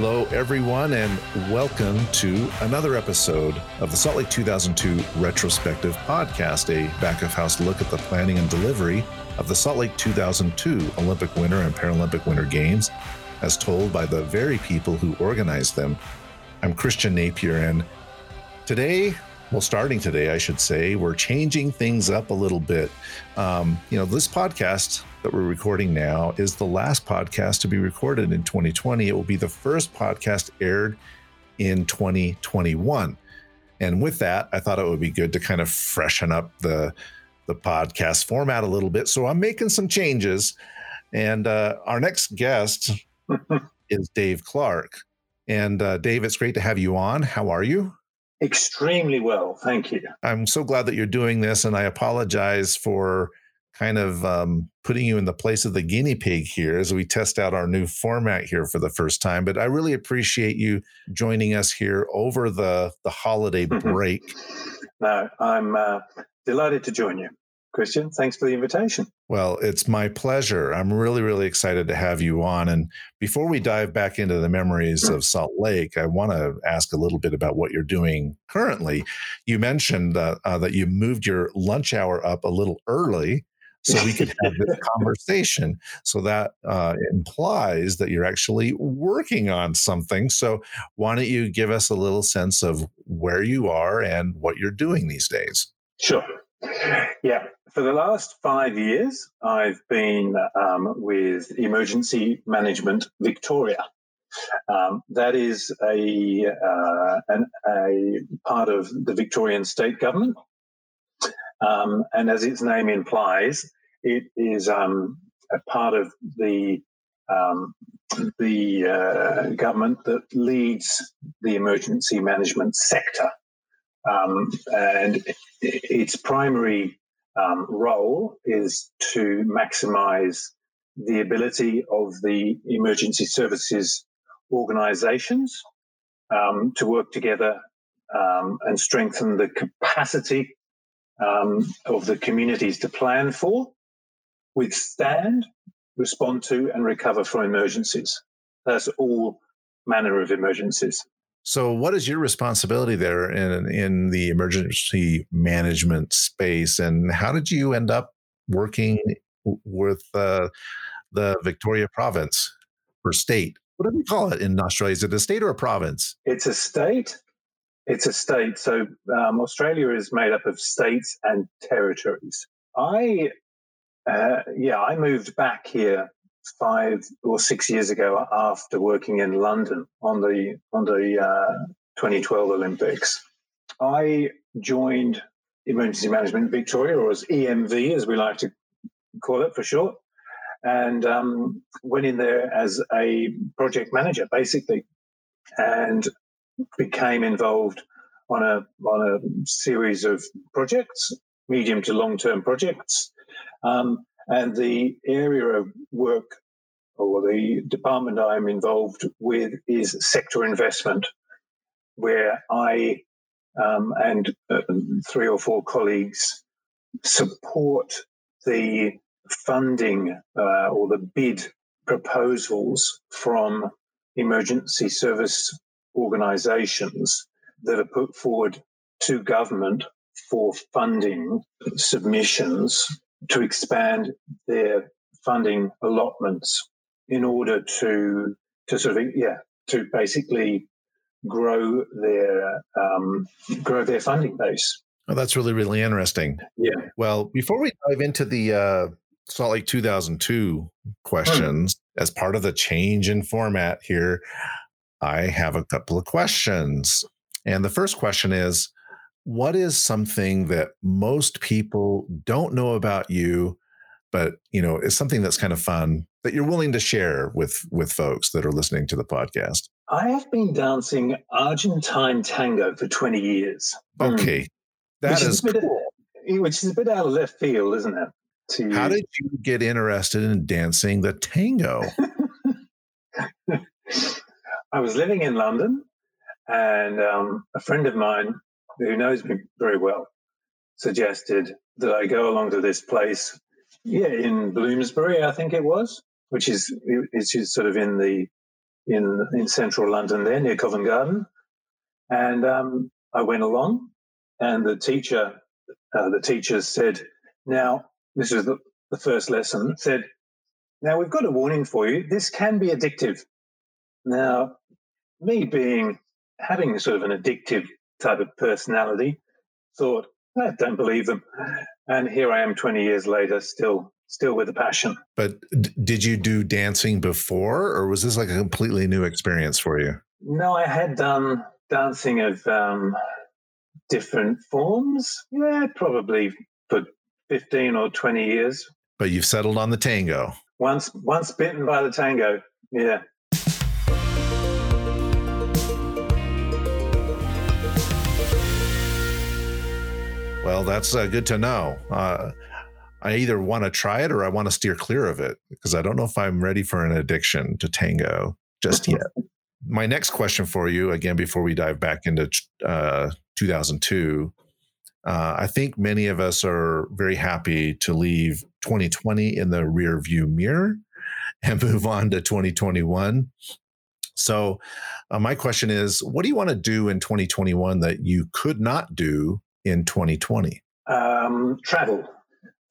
Hello, everyone, and welcome to another episode of the Salt Lake 2002 Retrospective Podcast, a back of house look at the planning and delivery of the Salt Lake 2002 Olympic Winter and Paralympic Winter Games, as told by the very people who organized them. I'm Christian Napier, and today, well, starting today, I should say, we're changing things up a little bit. Um, you know, this podcast that we're recording now is the last podcast to be recorded in 2020. It will be the first podcast aired in 2021. And with that, I thought it would be good to kind of freshen up the the podcast format a little bit. So I'm making some changes. And uh, our next guest is Dave Clark. And uh, Dave, it's great to have you on. How are you? Extremely well. Thank you. I'm so glad that you're doing this. And I apologize for kind of um, putting you in the place of the guinea pig here as we test out our new format here for the first time. But I really appreciate you joining us here over the the holiday break. no, I'm uh, delighted to join you. Christian, thanks for the invitation. Well, it's my pleasure. I'm really, really excited to have you on. And before we dive back into the memories of Salt Lake, I want to ask a little bit about what you're doing currently. You mentioned uh, uh, that you moved your lunch hour up a little early so we could have this conversation. So that uh, implies that you're actually working on something. So why don't you give us a little sense of where you are and what you're doing these days? Sure. Yeah. For the last five years, I've been um, with Emergency Management Victoria. Um, that is a, uh, an, a part of the Victorian state government. Um, and as its name implies, it is um, a part of the um, the uh, government that leads the emergency management sector, um, and its primary um, role is to maximise the ability of the emergency services organisations um, to work together um, and strengthen the capacity of the communities to plan for withstand, respond to, and recover from emergencies. That's all manner of emergencies. So, what is your responsibility there in in the emergency management space, and how did you end up working with uh, the Victoria Province or state? What do we call it in Australia? Is it a state or a province? It's a state. It's a state. So um, Australia is made up of states and territories. I uh, yeah, I moved back here five or six years ago after working in London on the on the uh, 2012 Olympics. I joined Emergency Management Victoria, or as EMV as we like to call it for short, and um, went in there as a project manager, basically, and became involved on a on a series of projects, medium to long term projects um, and the area of work or the department I'm involved with is sector investment, where I um, and uh, three or four colleagues support the funding uh, or the bid proposals from emergency service organizations that are put forward to government for funding submissions to expand their funding allotments in order to to sort of yeah to basically grow their um, grow their funding base. Oh, that's really really interesting. Yeah. Well, before we dive into the uh, Salt Lake 2002 questions, hmm. as part of the change in format here, I have a couple of questions. And the first question is what is something that most people don't know about you but you know is something that's kind of fun that you're willing to share with with folks that are listening to the podcast i have been dancing argentine tango for 20 years hmm. okay mm. that is, is cool. which is a bit out of left field isn't it to... how did you get interested in dancing the tango i was living in london and um, a friend of mine who knows me very well, suggested that I go along to this place, yeah, in Bloomsbury, I think it was, which is which is sort of in the in in central London, there near Covent Garden, and um, I went along, and the teacher, uh, the teacher said, "Now this is the, the first lesson." Said, "Now we've got a warning for you. This can be addictive." Now, me being having sort of an addictive type of personality, thought, I don't believe them. And here I am 20 years later, still still with a passion. But d- did you do dancing before, or was this like a completely new experience for you? No, I had done dancing of um, different forms. Yeah, probably for 15 or 20 years. But you've settled on the tango. Once, once bitten by the tango. Yeah. Well, that's uh, good to know. Uh, I either want to try it or I want to steer clear of it because I don't know if I'm ready for an addiction to tango just yet. My next question for you, again, before we dive back into uh, 2002, uh, I think many of us are very happy to leave 2020 in the rear view mirror and move on to 2021. So, uh, my question is what do you want to do in 2021 that you could not do in 2020? Um, travel.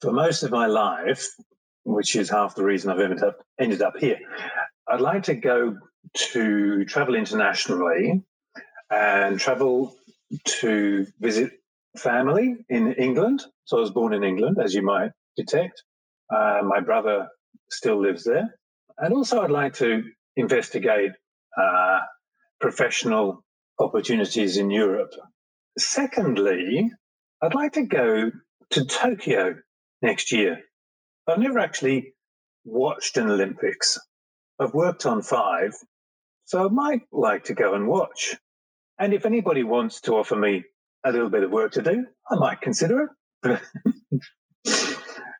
For most of my life, which is half the reason I've ended up ended up here, I'd like to go to travel internationally and travel to visit family in England. So I was born in England, as you might detect. Uh, my brother still lives there. And also, I'd like to investigate uh, professional opportunities in Europe Secondly, I'd like to go to Tokyo next year. I've never actually watched an Olympics. I've worked on five, so I might like to go and watch. And if anybody wants to offer me a little bit of work to do, I might consider it.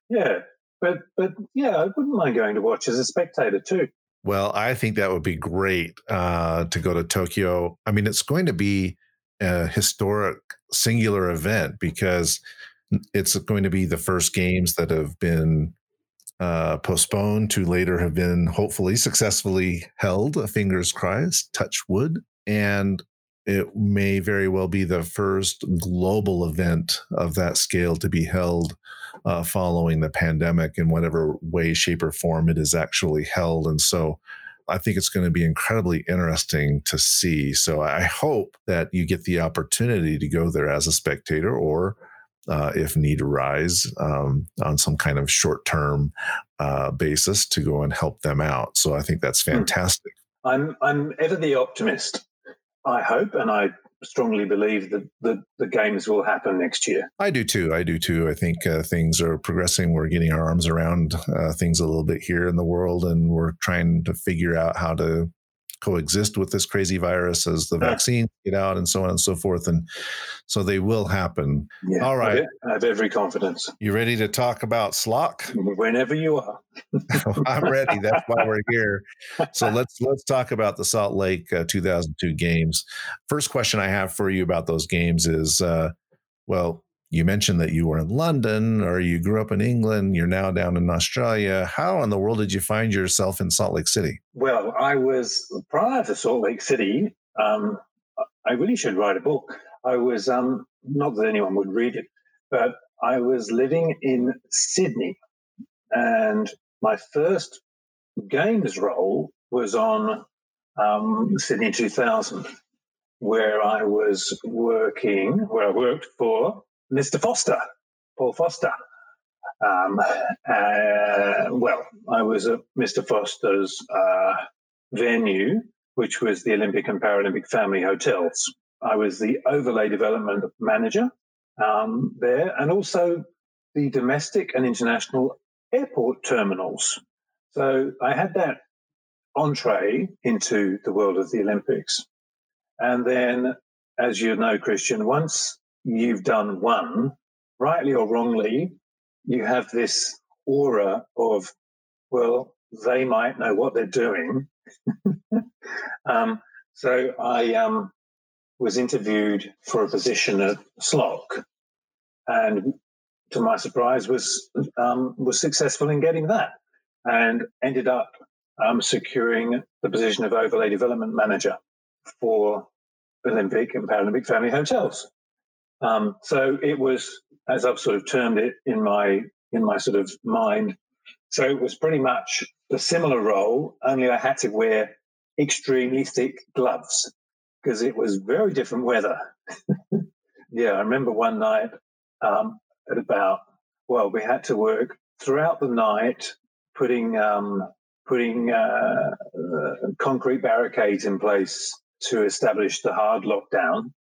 yeah, but but yeah, I wouldn't mind going to watch as a spectator too. Well, I think that would be great uh, to go to Tokyo. I mean, it's going to be a historic singular event because it's going to be the first games that have been uh, postponed to later have been hopefully successfully held. Fingers crossed, touch wood. And it may very well be the first global event of that scale to be held uh, following the pandemic in whatever way, shape, or form it is actually held. And so I think it's going to be incredibly interesting to see. So I hope that you get the opportunity to go there as a spectator or uh, if need arise um, on some kind of short term uh, basis to go and help them out. So I think that's hmm. fantastic. I'm I'm ever the optimist. I hope, and I strongly believe that the, the games will happen next year. I do too. I do too. I think uh, things are progressing. We're getting our arms around uh, things a little bit here in the world, and we're trying to figure out how to coexist with this crazy virus as the vaccine get out and so on and so forth. And so they will happen. Yeah, All right. I have every confidence. You ready to talk about SLOC? Whenever you are. I'm ready. That's why we're here. So let's let's talk about the Salt Lake uh, 2002 games. First question I have for you about those games is, uh, well, you mentioned that you were in London or you grew up in England, you're now down in Australia. How in the world did you find yourself in Salt Lake City? Well, I was prior to Salt Lake City, um, I really should write a book. I was, um, not that anyone would read it, but I was living in Sydney. And my first games role was on um, Sydney 2000, where I was working, where I worked for Mr. Foster, Paul Foster. Um, uh, well, I was at Mr. Foster's uh, venue, which was the Olympic and Paralympic Family Hotels. I was the overlay development manager um, there and also the domestic and international airport terminals. So I had that entree into the world of the Olympics. And then, as you know, Christian, once you've done one, rightly or wrongly, you have this aura of, well, they might know what they're doing. um, so I um, was interviewed for a position at SLOC, and to my surprise, was um, was successful in getting that, and ended up um, securing the position of overlay development manager for Olympic and Paralympic family hotels. Um, so it was, as I've sort of termed it in my in my sort of mind. So it was pretty much a similar role, only I had to wear extremely thick gloves because it was very different weather. yeah, I remember one night um, at about well, we had to work throughout the night putting um, putting uh, uh, concrete barricades in place to establish the hard lockdown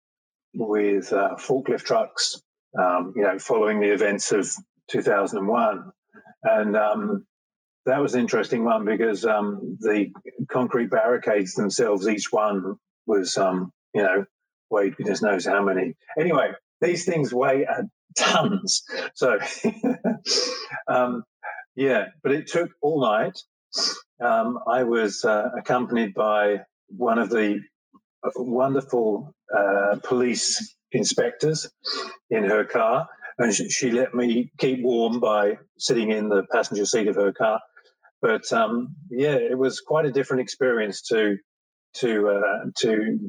with uh, forklift trucks, um, you know, following the events of 2001. And um, that was an interesting one because um, the concrete barricades themselves, each one was, um, you know, weighed goodness knows how many. Anyway, these things weigh tons. So, um, yeah, but it took all night. Um, I was uh, accompanied by one of the wonderful uh, police inspectors in her car, and she, she, let me keep warm by sitting in the passenger seat of her car. But um, yeah, it was quite a different experience to to uh, to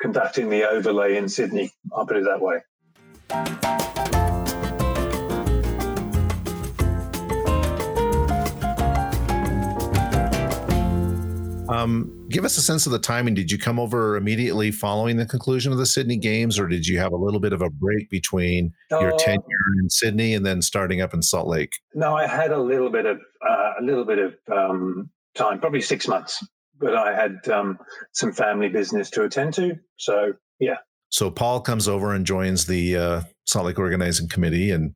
conducting the overlay in Sydney. I'll put it that way. Um, give us a sense of the timing. Did you come over immediately following the conclusion of the Sydney Games, or did you have a little bit of a break between uh, your tenure in Sydney and then starting up in Salt Lake? No, I had a little bit of uh, a little bit of um, time, probably six months, but I had um, some family business to attend to. So yeah. So Paul comes over and joins the uh, Salt Lake Organizing Committee and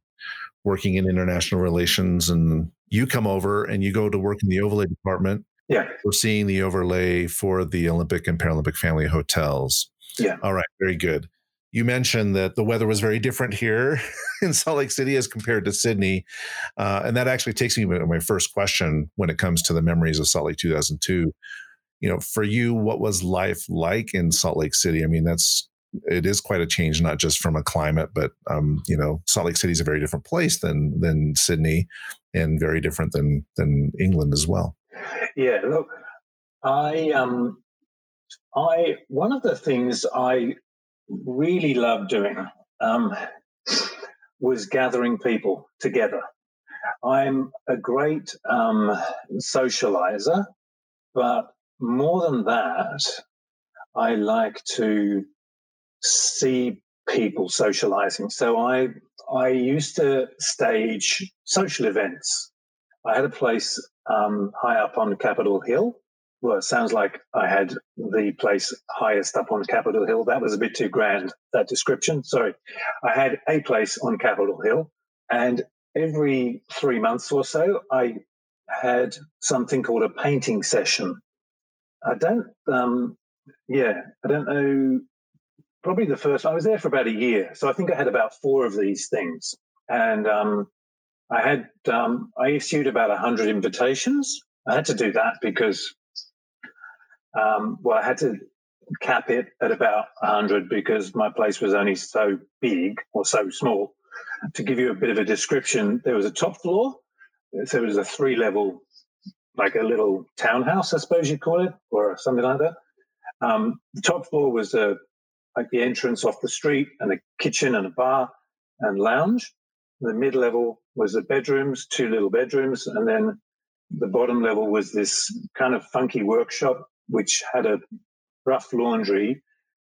working in international relations, and you come over and you go to work in the overlay department yeah. We're seeing the overlay for the Olympic and Paralympic family hotels. Yeah. All right. Very good. You mentioned that the weather was very different here in Salt Lake City as compared to Sydney. Uh, and that actually takes me to my first question when it comes to the memories of Salt Lake 2002. You know, for you, what was life like in Salt Lake City? I mean, that's it is quite a change, not just from a climate, but um, you know, Salt Lake City is a very different place than than Sydney, and very different than than England as well. Yeah, look, I um, I one of the things I really love doing um, was gathering people together. I'm a great um, socializer, but more than that, I like to see people socializing. So I I used to stage social events. I had a place um, high up on Capitol Hill. Well, it sounds like I had the place highest up on Capitol Hill. That was a bit too grand, that description. Sorry. I had a place on Capitol Hill, and every three months or so, I had something called a painting session. I don't, um, yeah, I don't know. Probably the first, I was there for about a year. So I think I had about four of these things. And um, I had um, I issued about hundred invitations. I had to do that because, um, well, I had to cap it at about hundred because my place was only so big or so small. To give you a bit of a description, there was a top floor, so it was a three level, like a little townhouse, I suppose you'd call it, or something like that. Um, the top floor was a like the entrance off the street and a kitchen and a bar and lounge. The mid level was the bedrooms, two little bedrooms, and then the bottom level was this kind of funky workshop which had a rough laundry,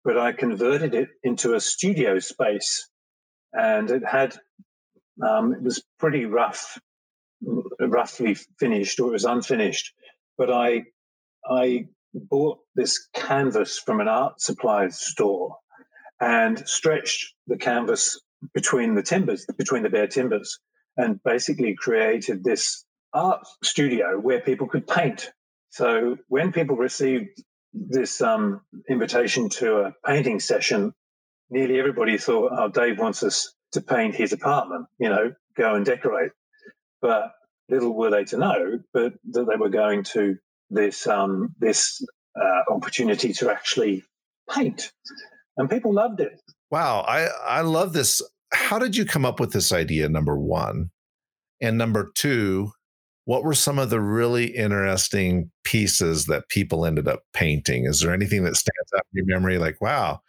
but I converted it into a studio space, and it had um, it was pretty rough, roughly finished, or it was unfinished, but I I bought this canvas from an art supplies store and stretched the canvas between the timbers, between the bare timbers, and basically created this art studio where people could paint. So when people received this um, invitation to a painting session, nearly everybody thought, "Oh, Dave wants us to paint his apartment. You know, go and decorate." But little were they to know, but that they were going to this um, this uh, opportunity to actually paint, and people loved it. Wow, I I love this. How did you come up with this idea? Number one, and number two, what were some of the really interesting pieces that people ended up painting? Is there anything that stands out in your memory like, wow,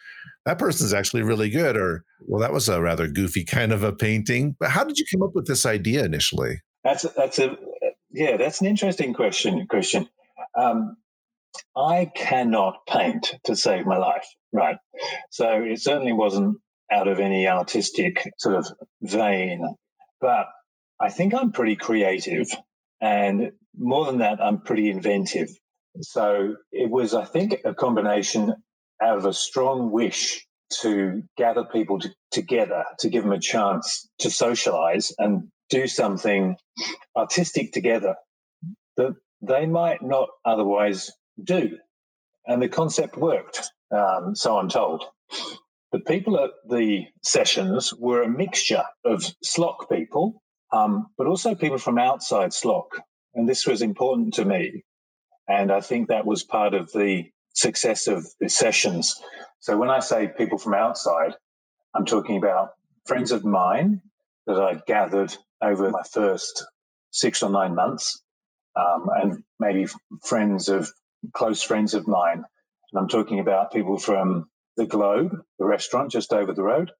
that person's actually really good? Or, well, that was a rather goofy kind of a painting. But how did you come up with this idea initially? That's a, that's a yeah, that's an interesting question, Christian. Um, I cannot paint to save my life, right? So it certainly wasn't out of any artistic sort of vein, but I think I'm pretty creative and more than that, I'm pretty inventive. So it was, I think, a combination out of a strong wish to gather people to, together, to give them a chance to socialize and do something artistic together that they might not otherwise do. And the concept worked, um, so I'm told. The people at the sessions were a mixture of SLOC people um, but also people from outside SLOC. And this was important to me. And I think that was part of the success of the sessions. So when I say people from outside, I'm talking about friends of mine that I gathered over my first six or nine months, um, and maybe friends of close friends of mine. And I'm talking about people from the Globe, the restaurant just over the road,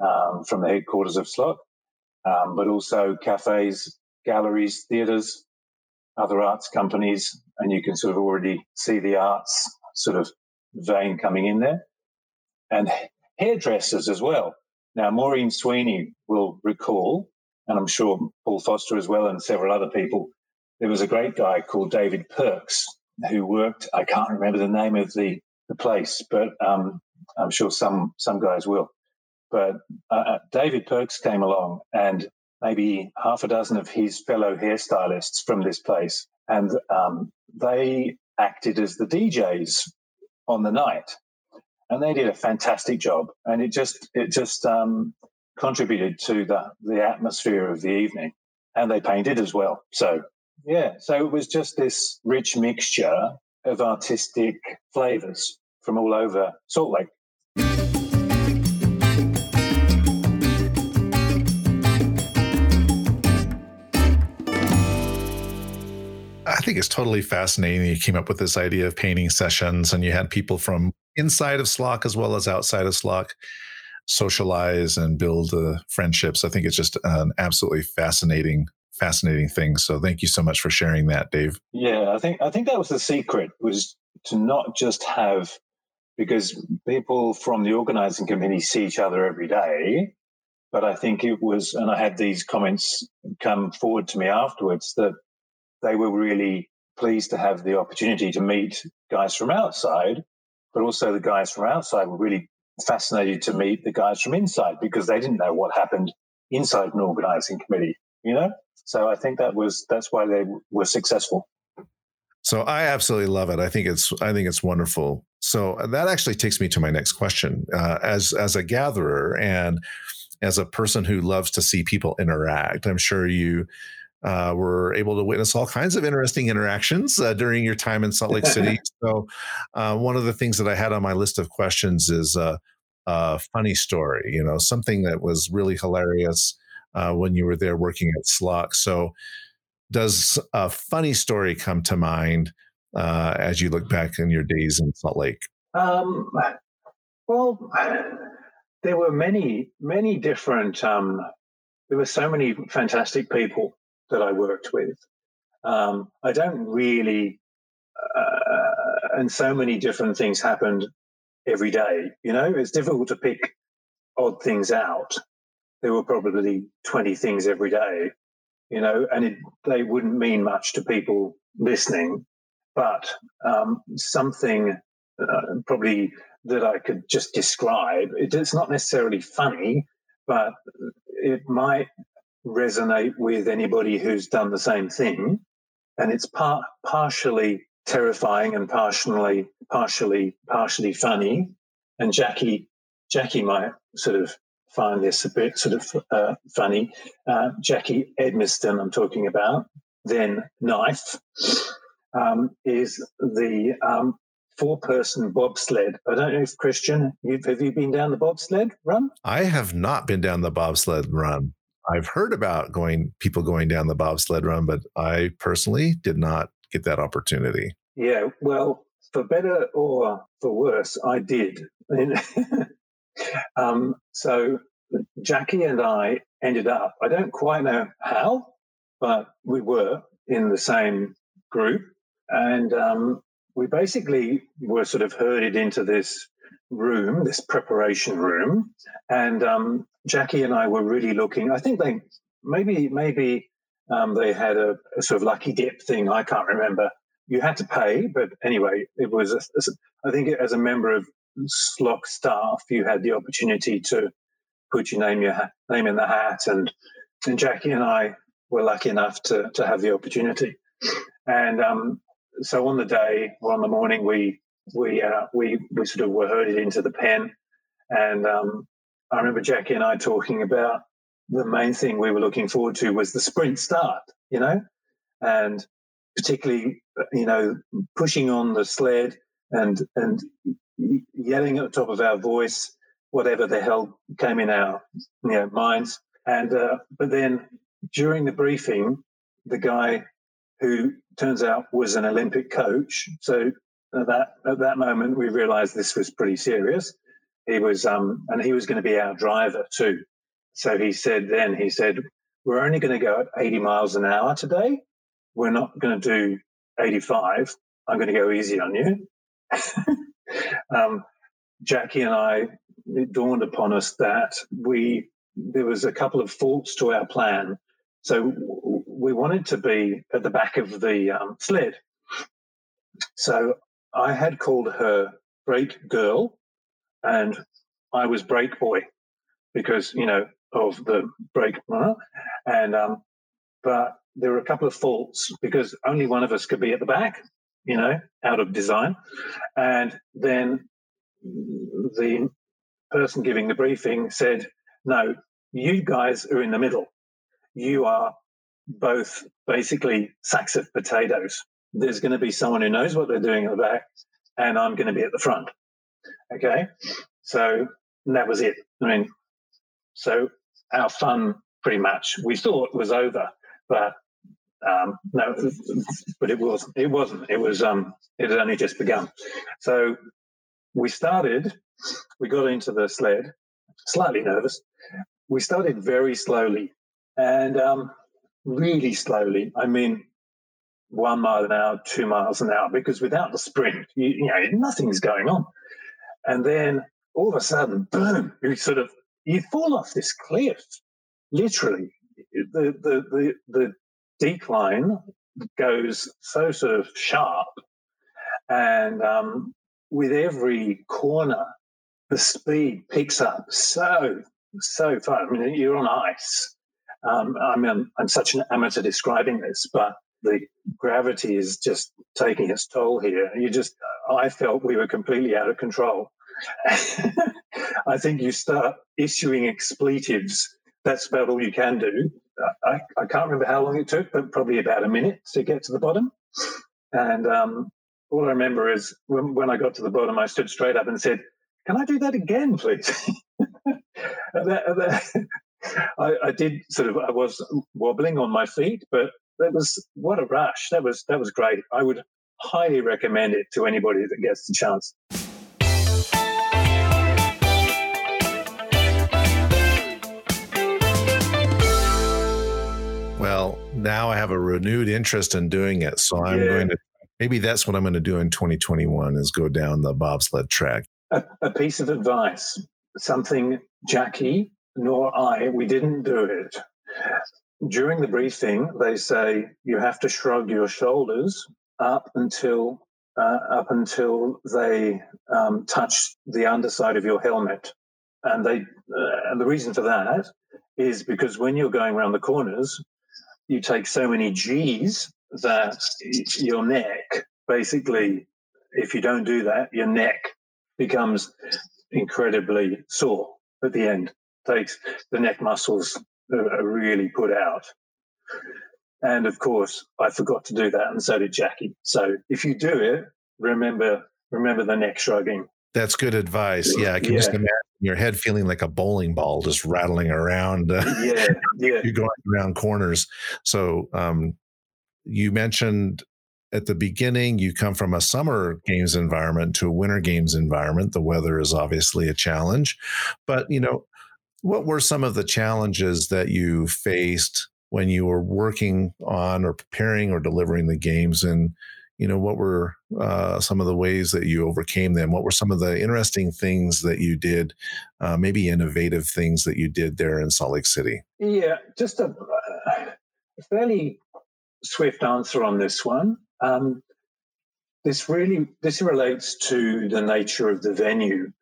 um, from the headquarters of SLOC, um, but also cafes, galleries, theatres, other arts companies, and you can sort of already see the arts sort of vein coming in there, and hairdressers as well. Now, Maureen Sweeney will recall, and I'm sure Paul Foster as well, and several other people. There was a great guy called David Perks who worked. I can't remember the name of the, the place, but um, I'm sure some some guys will. But uh, uh, David Perks came along and maybe half a dozen of his fellow hairstylists from this place. And um, they acted as the DJs on the night. And they did a fantastic job. And it just, it just um, contributed to the, the atmosphere of the evening. And they painted as well. So, yeah, so it was just this rich mixture of artistic flavors from all over Salt Lake. I think it's totally fascinating. You came up with this idea of painting sessions, and you had people from inside of SLOC as well as outside of SLOC socialize and build uh, friendships. I think it's just an absolutely fascinating, fascinating thing. So thank you so much for sharing that, Dave. Yeah, I think I think that was the secret was to not just have because people from the organizing committee see each other every day. But I think it was, and I had these comments come forward to me afterwards that they were really pleased to have the opportunity to meet guys from outside, but also the guys from outside were really fascinated to meet the guys from inside because they didn't know what happened inside an organizing committee, you know? So I think that was that's why they were successful. So I absolutely love it. I think it's I think it's wonderful. So that actually takes me to my next question. Uh, as as a gatherer and as a person who loves to see people interact, I'm sure you uh, were able to witness all kinds of interesting interactions uh, during your time in Salt Lake City. so, uh, one of the things that I had on my list of questions is a funny story. You know, something that was really hilarious uh, when you were there working at SLOC. So, does a funny story come to mind uh, as you look back in your days in Salt Lake? Um, well, there were many, many different. Um, there were so many fantastic people that I worked with. Um, I don't really, uh, and so many different things happened every day. You know, it's difficult to pick odd things out. There were probably 20 things every day, you know, and it, they wouldn't mean much to people listening, but um, something uh, probably that I could just describe. It, it's not necessarily funny, but it might resonate with anybody who's done the same thing. And it's par- partially terrifying and partially, partially, partially funny. And Jackie, Jackie might sort of find this a bit sort of uh, funny. Uh, Jackie Edmiston, I'm talking about, then Knife, um, is the um, four person bobsled. I don't know if Christian, have you been down the bobsled run? I have not been down the bobsled run. I've heard about going people going down the bobsled run, but I personally did not get that opportunity. Yeah, well, for better or for worse, I did. um, so Jackie and I ended up, I don't quite know how, but we were in the same group. And um, we basically were sort of herded into this room, this preparation room. And um, Jackie and I were really looking, I think they maybe, maybe um, they had a, a, sort of lucky dip thing. I can't remember. You had to pay, but anyway, it was, a, a, I think as a member of SLOC staff, you had the opportunity to put your name, your ha- name in the hat. And, and Jackie and I were lucky enough to, to have the opportunity. And um, so on the day or on the morning, we we uh, we we sort of were herded into the pen, and um, I remember Jackie and I talking about the main thing we were looking forward to was the sprint start, you know, and particularly you know pushing on the sled and and yelling at the top of our voice whatever the hell came in our you know, minds. And uh, but then during the briefing, the guy who turns out was an Olympic coach. So at that at that moment, we realised this was pretty serious. He was, um, and he was going to be our driver too. So he said, then he said, "We're only going to go at 80 miles an hour today. We're not going to do 85. I'm going to go easy on you." um, Jackie and I, it dawned upon us that we there was a couple of faults to our plan. So we wanted to be at the back of the um, sled. So I had called her Brake Girl, and I was Brake Boy because you know of the brake. And um, but there were a couple of faults because only one of us could be at the back, you know, out of design. And then the person giving the briefing said, "No, you guys are in the middle. You are both basically sacks of potatoes. There's going to be someone who knows what they're doing at the back, and I'm going to be at the front. Okay. So that was it. I mean, so our fun pretty much we thought was over, but um, no, but it was it wasn't. It was um, it had only just begun. So we started. We got into the sled, slightly nervous. We started very slowly, and um, really slowly. I mean, one mile an hour, two miles an hour, because without the sprint, you, you know, nothing's going on. And then all of a sudden, boom, you sort of you fall off this cliff, literally. The the the, the decline goes so sort of sharp, and um, with every corner, the speed picks up so so far. I mean, you're on ice, um, I mean, I'm such an amateur describing this, but the gravity is just taking its toll here. You just, I felt we were completely out of control. I think you start issuing expletives. That's about all you can do. I, I can't remember how long it took, but probably about a minute to get to the bottom. And um, all I remember is when, when, I got to the bottom, I stood straight up and said, Can I do that again, please? that, that, I, I, did sort of I was wobbling on my feet, but that was what a rush. That was that was great. I would highly recommend it to anybody that gets the chance. Now I have a renewed interest in doing it. So I'm yeah. going to maybe that's what I'm going to do in 2021 is go down the bobsled track. A, a piece of advice, something Jackie nor I, we didn't do it. During the briefing, they say you have to shrug your shoulders up until uh, up until they um, touch the underside of your helmet, and they uh, and the reason for that is because when you're going around the corners, you take so many G's that your neck basically, if you don't do that, your neck becomes incredibly sore at the end takes the neck muscles are really put out. And of course, I forgot to do that, and so did Jackie. So if you do it, remember remember the neck shrugging. That's good advice. Yeah, I can yeah. just imagine your head feeling like a bowling ball just rattling around. Uh, yeah, yeah. You're going around corners. So um, you mentioned at the beginning you come from a summer games environment to a winter games environment. The weather is obviously a challenge, but you know, what were some of the challenges that you faced when you were working on or preparing or delivering the games and you know what were uh, some of the ways that you overcame them? What were some of the interesting things that you did uh, maybe innovative things that you did there in salt lake city? Yeah just a, a fairly swift answer on this one. Um, this really this relates to the nature of the venue.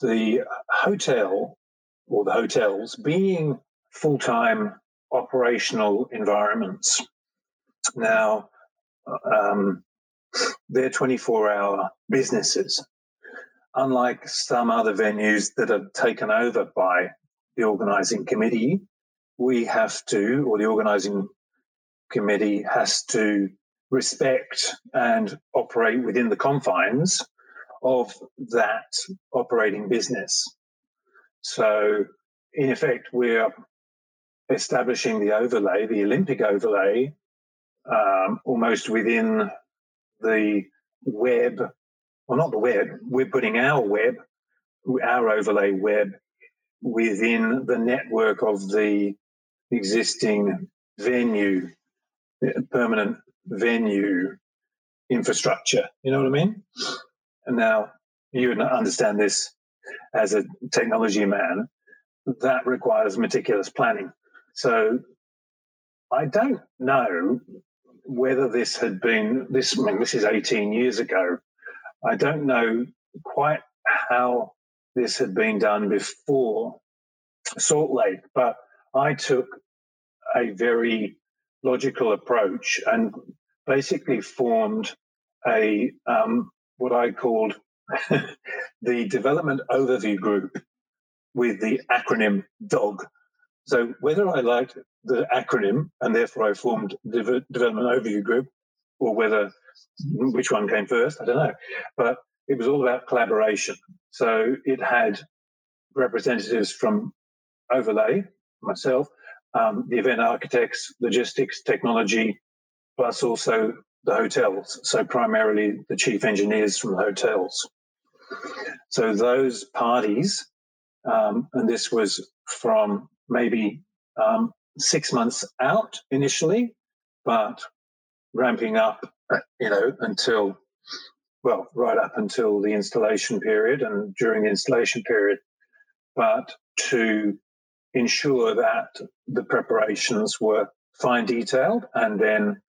The hotel or the hotels being full-time operational environments. Now um, they're 24 hour businesses. Unlike some other venues that are taken over by the organizing committee, we have to, or the organizing committee has to respect and operate within the confines of that operating business. So, in effect, we're establishing the overlay, the Olympic overlay, um, almost within the web, well, not the web, we're putting our web, our overlay web within the network of the existing venue, permanent venue infrastructure. You know what I mean? And now you would understand this as a technology man. That requires meticulous planning. So I don't know whether this had been this. I mean, this is 18 years ago. I don't know quite how this had been done before Salt Lake, but I took a very logical approach and basically formed a um, what I called the development overview group with the acronym DOG so whether I liked the acronym and therefore I formed the development overview group, or whether which one came first, I don't know. But it was all about collaboration. So it had representatives from Overlay, myself, um, the event architects, logistics, technology, plus also the hotels. So primarily the chief engineers from the hotels. So those parties, um, and this was from maybe um, six months out initially, but ramping up, you know, until, well, right up until the installation period and during the installation period, but to ensure that the preparations were fine detailed and then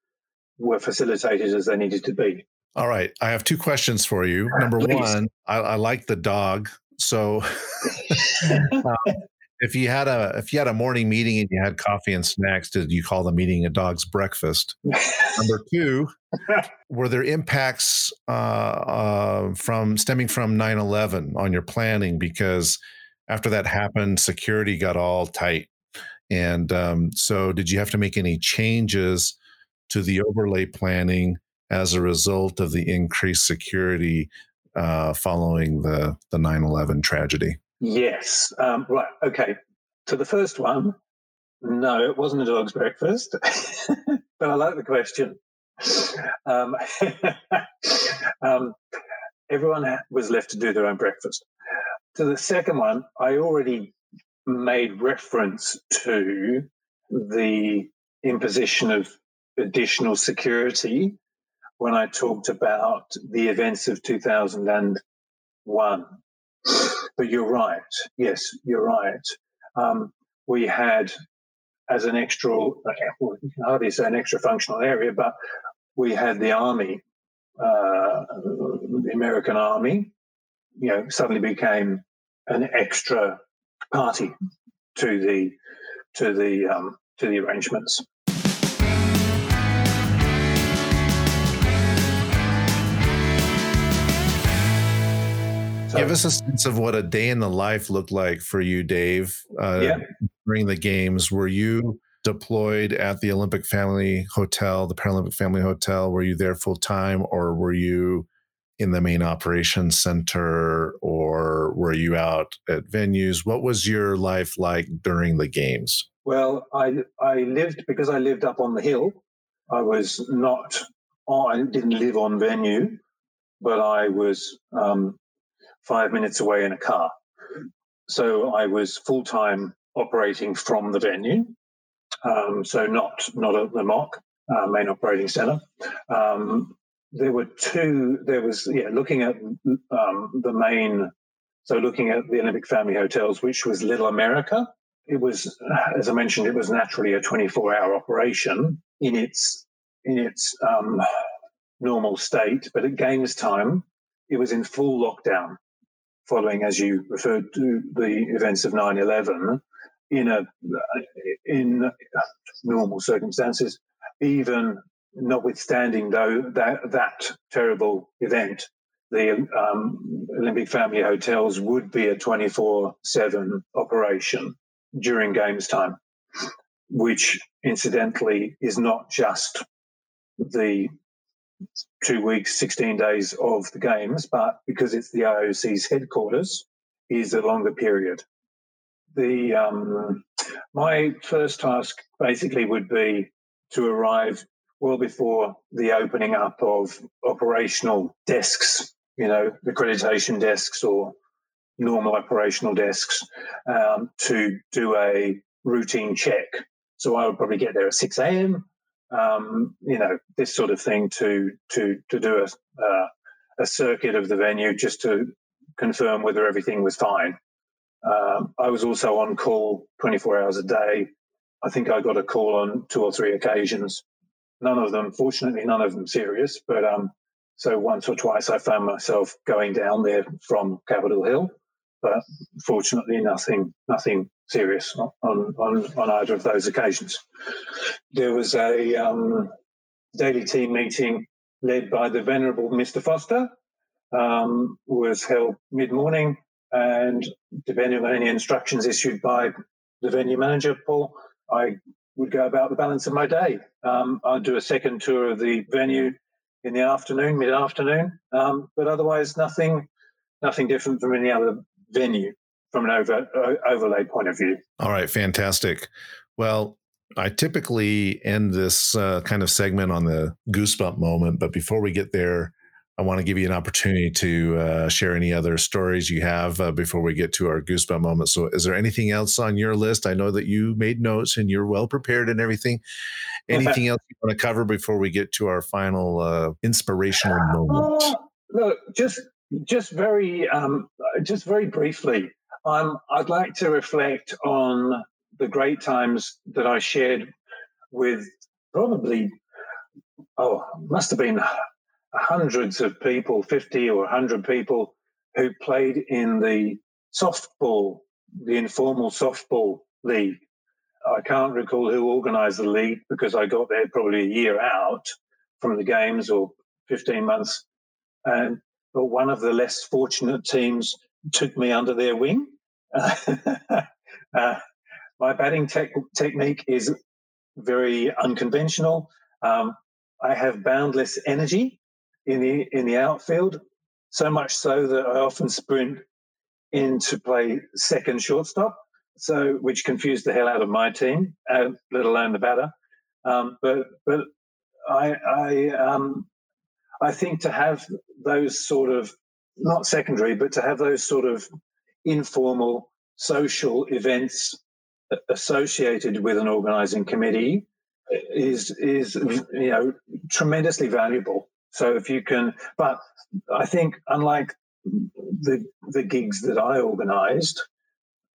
were facilitated as they needed to be. All right. I have two questions for you. Number Please. one, I, I, like the dog. So uh, if you had a if you had a morning meeting and you had coffee and snacks, did you call the meeting a dog's breakfast? Number two, were there impacts uh, uh, from stemming from 9-11 on your planning? Because after that happened, security got all tight, and um, so did you have to make any changes to the overlay planning as a result of the increased security uh, following the the 9-11 tragedy? Yes. Um, right. Okay. To the first one, no, it wasn't a dog's breakfast, but I like the question. Um, um, everyone was left to do their own breakfast. To the second one, I already made reference to the imposition of additional security when I talked about the events of 2001. But you're right. Yes, you're right. Um, we had as an extra, well, you hardly say an extra functional area, but we had the army, uh, the American army, you know, suddenly became an extra party to the to the um, to the arrangements. So, Give us a sense of what a day in the life looked like for you, Dave, uh, yeah. during the games. Were you deployed at the Olympic Family Hotel, the Paralympic Family Hotel? Were you there full time, or were you in the main operations center or were you out at venues? What was your life like during the games? Well, I I lived because I lived up on the hill. I was not. I didn't live on venue, but I was um, five minutes away in a car. So I was full time operating from the venue. Um, so not not at the MOC uh, main operating center. Um, there were two. There was yeah, looking at um, the main. So looking at the Olympic Family Hotels, which was Little America, it was, as I mentioned, it was naturally a 24-hour operation in its in its um, normal state, but at games time, it was in full lockdown, following, as you referred to, the events of 9/11. In a in normal circumstances, even notwithstanding though that that terrible event, the um, Olympic Family Hotels would be a 24/7 operation during games time, which incidentally is not just the two weeks, 16 days of the games, but because it's the IOC's headquarters, is a longer period. The um, my first task basically would be to arrive well before the opening up of operational desks, you know, accreditation desks or normal operational desks um, to do a routine check. So I would probably get there at 6 a.m. Um, you know, this sort of thing to to to do a uh, a circuit of the venue just to confirm whether everything was fine. Um, I was also on call 24 hours a day. I think I got a call on two or three occasions. None of them, fortunately, none of them serious. But um, so once or twice I found myself going down there from Capitol Hill but fortunately, nothing nothing serious on, on, on either of those occasions. There was a um, daily team meeting led by the venerable Mr. Foster, um, was held mid morning, and depending on any instructions issued by the venue manager, Paul, I would go about the balance of my day. Um, I'd do a second tour of the venue in the afternoon, mid afternoon, um, but otherwise nothing, nothing different from any other venue from an over, overlay point of view. All right, fantastic. Well, I typically end this uh, kind of segment on the goosebump moment, but before we get there, I want to give you an opportunity to uh, share any other stories you have uh, before we get to our goosebump moment. So, is there anything else on your list? I know that you made notes and you're well prepared and everything. Anything else you want to cover before we get to our final uh, inspirational moment? Uh, look, just just very, um, just very briefly, um, I'd like to reflect on the great times that I shared with probably, oh, must have been hundreds of people, 50 or 100 people who played in the softball, the informal softball league. I can't recall who organized the league because I got there probably a year out from the games or 15 months. And but one of the less fortunate teams took me under their wing. uh, my batting te- technique is very unconventional. Um, I have boundless energy in the in the outfield, so much so that I often sprint in to play second shortstop. So, which confused the hell out of my team, uh, let alone the batter. Um, but but I I um, I think to have those sort of not secondary, but to have those sort of informal social events associated with an organizing committee is is you know tremendously valuable. So if you can, but I think unlike the the gigs that I organised,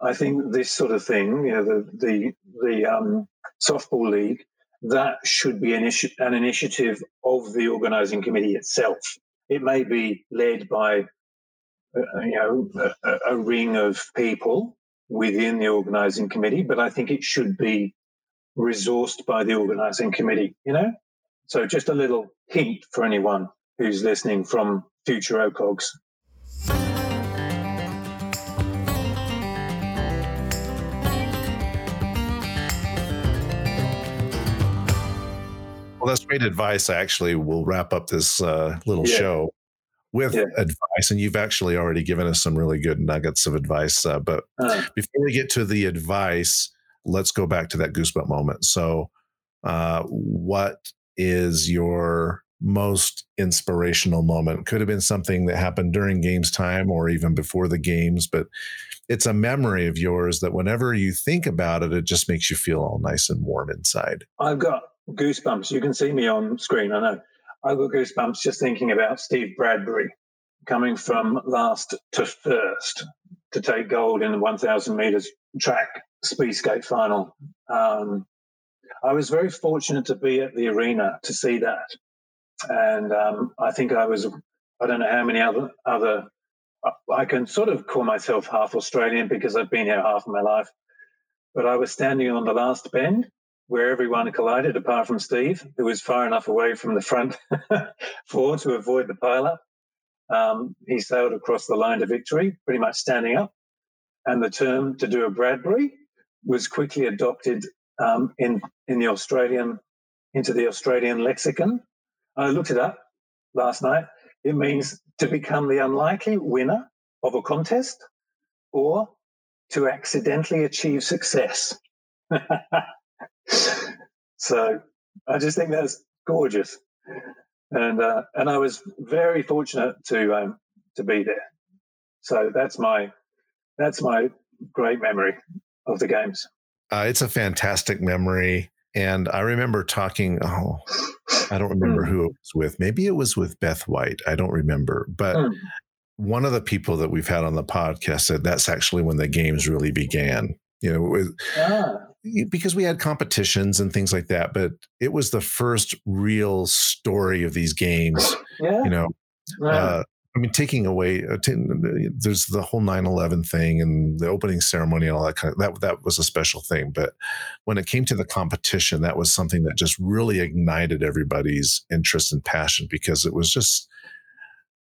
I think this sort of thing, you know, the the the um, softball league that should be an, issue, an initiative of the organising committee itself. It may be led by uh, you know a, a ring of people within the organising committee, but I think it should be resourced by the organising committee. You know, so just a little hint for anyone who's listening from future OCOGs. Well, that's great advice. I actually, we'll wrap up this uh, little yeah. show with yeah. advice, and you've actually already given us some really good nuggets of advice. Uh, but uh, before we get to the advice, let's go back to that goosebump moment. So, uh, what is your most inspirational moment? Could have been something that happened during games time or even before the games, but it's a memory of yours that whenever you think about it, it just makes you feel all nice and warm inside. I've got goosebumps. You can see me on screen. I know. I've got goosebumps just thinking about Steve Bradbury coming from last to first to take gold in the 1,000 meters track speed skate final. Um, I was very fortunate to be at the arena to see that, and um, I think I was. I don't know how many other other. I can sort of call myself half Australian because I've been here half of my life, but I was standing on the last bend where everyone collided apart from Steve, who was far enough away from the front four to avoid the pileup. Um, he sailed across the line to victory, pretty much standing up. And the term to do a Bradbury was quickly adopted um, in, in the Australian, into the Australian lexicon. I looked it up last night. It means to become the unlikely winner of a contest or to accidentally achieve success. so I just think that's gorgeous, and uh, and I was very fortunate to um, to be there. So that's my that's my great memory of the games. Uh, it's a fantastic memory, and I remember talking. Oh, I don't remember mm. who it was with. Maybe it was with Beth White. I don't remember, but. Mm. One of the people that we've had on the podcast said that's actually when the games really began. You know, with, ah because we had competitions and things like that, but it was the first real story of these games. Yeah. You know, uh, I mean, taking away, uh, t- there's the whole 9 11 thing and the opening ceremony and all that kind of that, that was a special thing. But when it came to the competition, that was something that just really ignited everybody's interest and passion because it was just,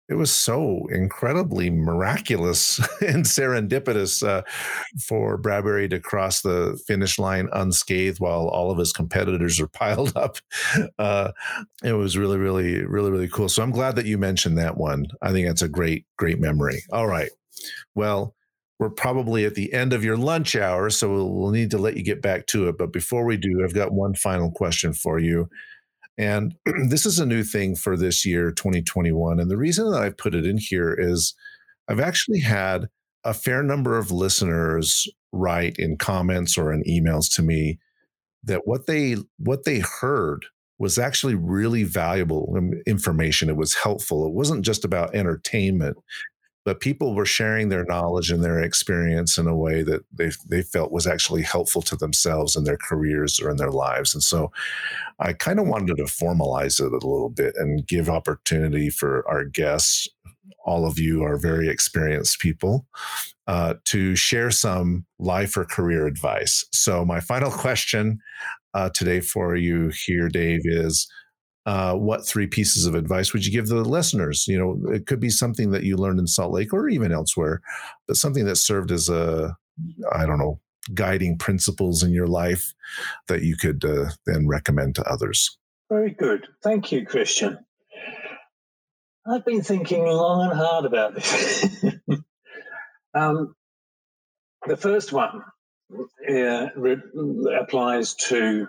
it was so incredibly miraculous and serendipitous uh, for Bradbury to cross the finish line unscathed while all of his competitors are piled up. Uh, it was really, really, really, really cool. So I'm glad that you mentioned that one. I think that's a great, great memory. All right. Well, we're probably at the end of your lunch hour, so we'll, we'll need to let you get back to it. But before we do, I've got one final question for you. And this is a new thing for this year, 2021. And the reason that I put it in here is I've actually had a fair number of listeners write in comments or in emails to me that what they what they heard was actually really valuable information. It was helpful. It wasn't just about entertainment but people were sharing their knowledge and their experience in a way that they they felt was actually helpful to themselves and their careers or in their lives. And so I kind of wanted to formalize it a little bit and give opportunity for our guests. All of you are very experienced people uh, to share some life or career advice. So, my final question uh, today for you here, Dave, is uh, what three pieces of advice would you give the listeners? You know, it could be something that you learned in Salt Lake or even elsewhere, but something that served as a, I don't know, guiding principles in your life that you could uh, then recommend to others. Very good. Thank you, Christian. I've been thinking long and hard about this. um, the first one uh, re- applies to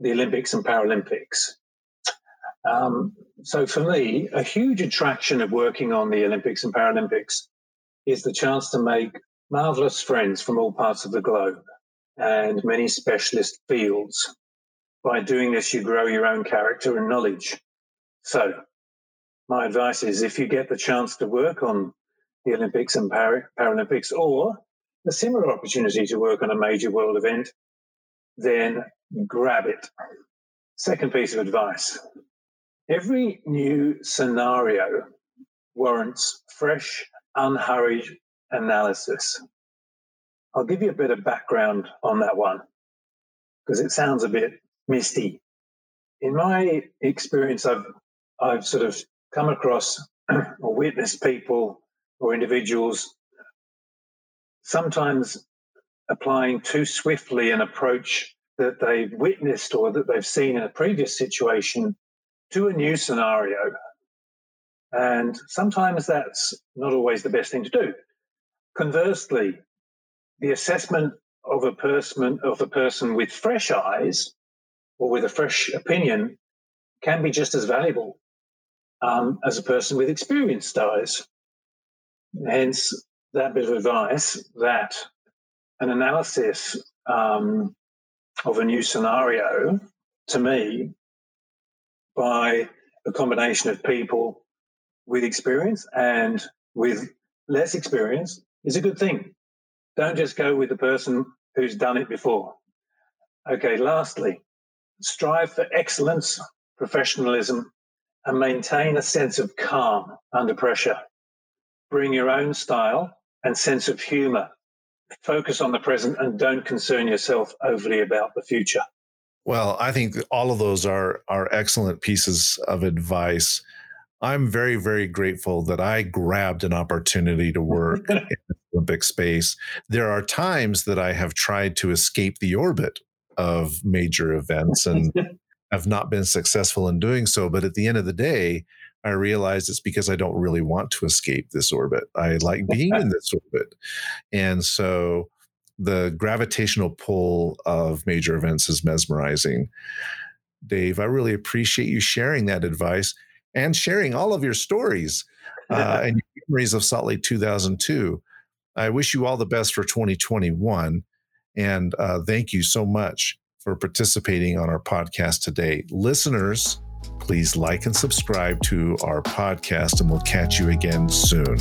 the Olympics and Paralympics. Um, so for me, a huge attraction of working on the Olympics and Paralympics is the chance to make marvelous friends from all parts of the globe and many specialist fields. By doing this, you grow your own character and knowledge. So, my advice is if you get the chance to work on the Olympics and Paralympics or a similar opportunity to work on a major world event, then grab it. Second piece of advice Every new scenario warrants fresh, unhurried analysis. I'll give you a bit of background on that one because it sounds a bit misty. In my experience, I've I've sort of come across or witnessed people or individuals sometimes applying too swiftly an approach that they've witnessed or that they've seen in a previous situation to a new scenario. And sometimes that's not always the best thing to do. Conversely, the assessment of a person of a person with fresh eyes or with a fresh opinion can be just as valuable um, as a person with experienced eyes. Hence, that bit of advice that an analysis um, of a new scenario to me by a combination of people with experience and with less experience is a good thing. Don't just go with the person who's done it before. Okay, lastly, strive for excellence, professionalism, and maintain a sense of calm under pressure. Bring your own style and sense of humor. Focus on the present and don't concern yourself overly about the future. Well, I think all of those are are excellent pieces of advice. I'm very, very grateful that I grabbed an opportunity to work in the Olympic space. There are times that I have tried to escape the orbit of major events and have not been successful in doing so. But at the end of the day, I realize it's because I don't really want to escape this orbit. I like being in this orbit. And so the gravitational pull of major events is mesmerizing. Dave, I really appreciate you sharing that advice and sharing all of your stories uh, and your memories of Salt Lake 2002. I wish you all the best for 2021. And uh, thank you so much for participating on our podcast today. Listeners, please like and subscribe to our podcast, and we'll catch you again soon.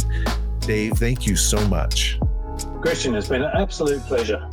Dave, thank you so much. Christian, it's been an absolute pleasure.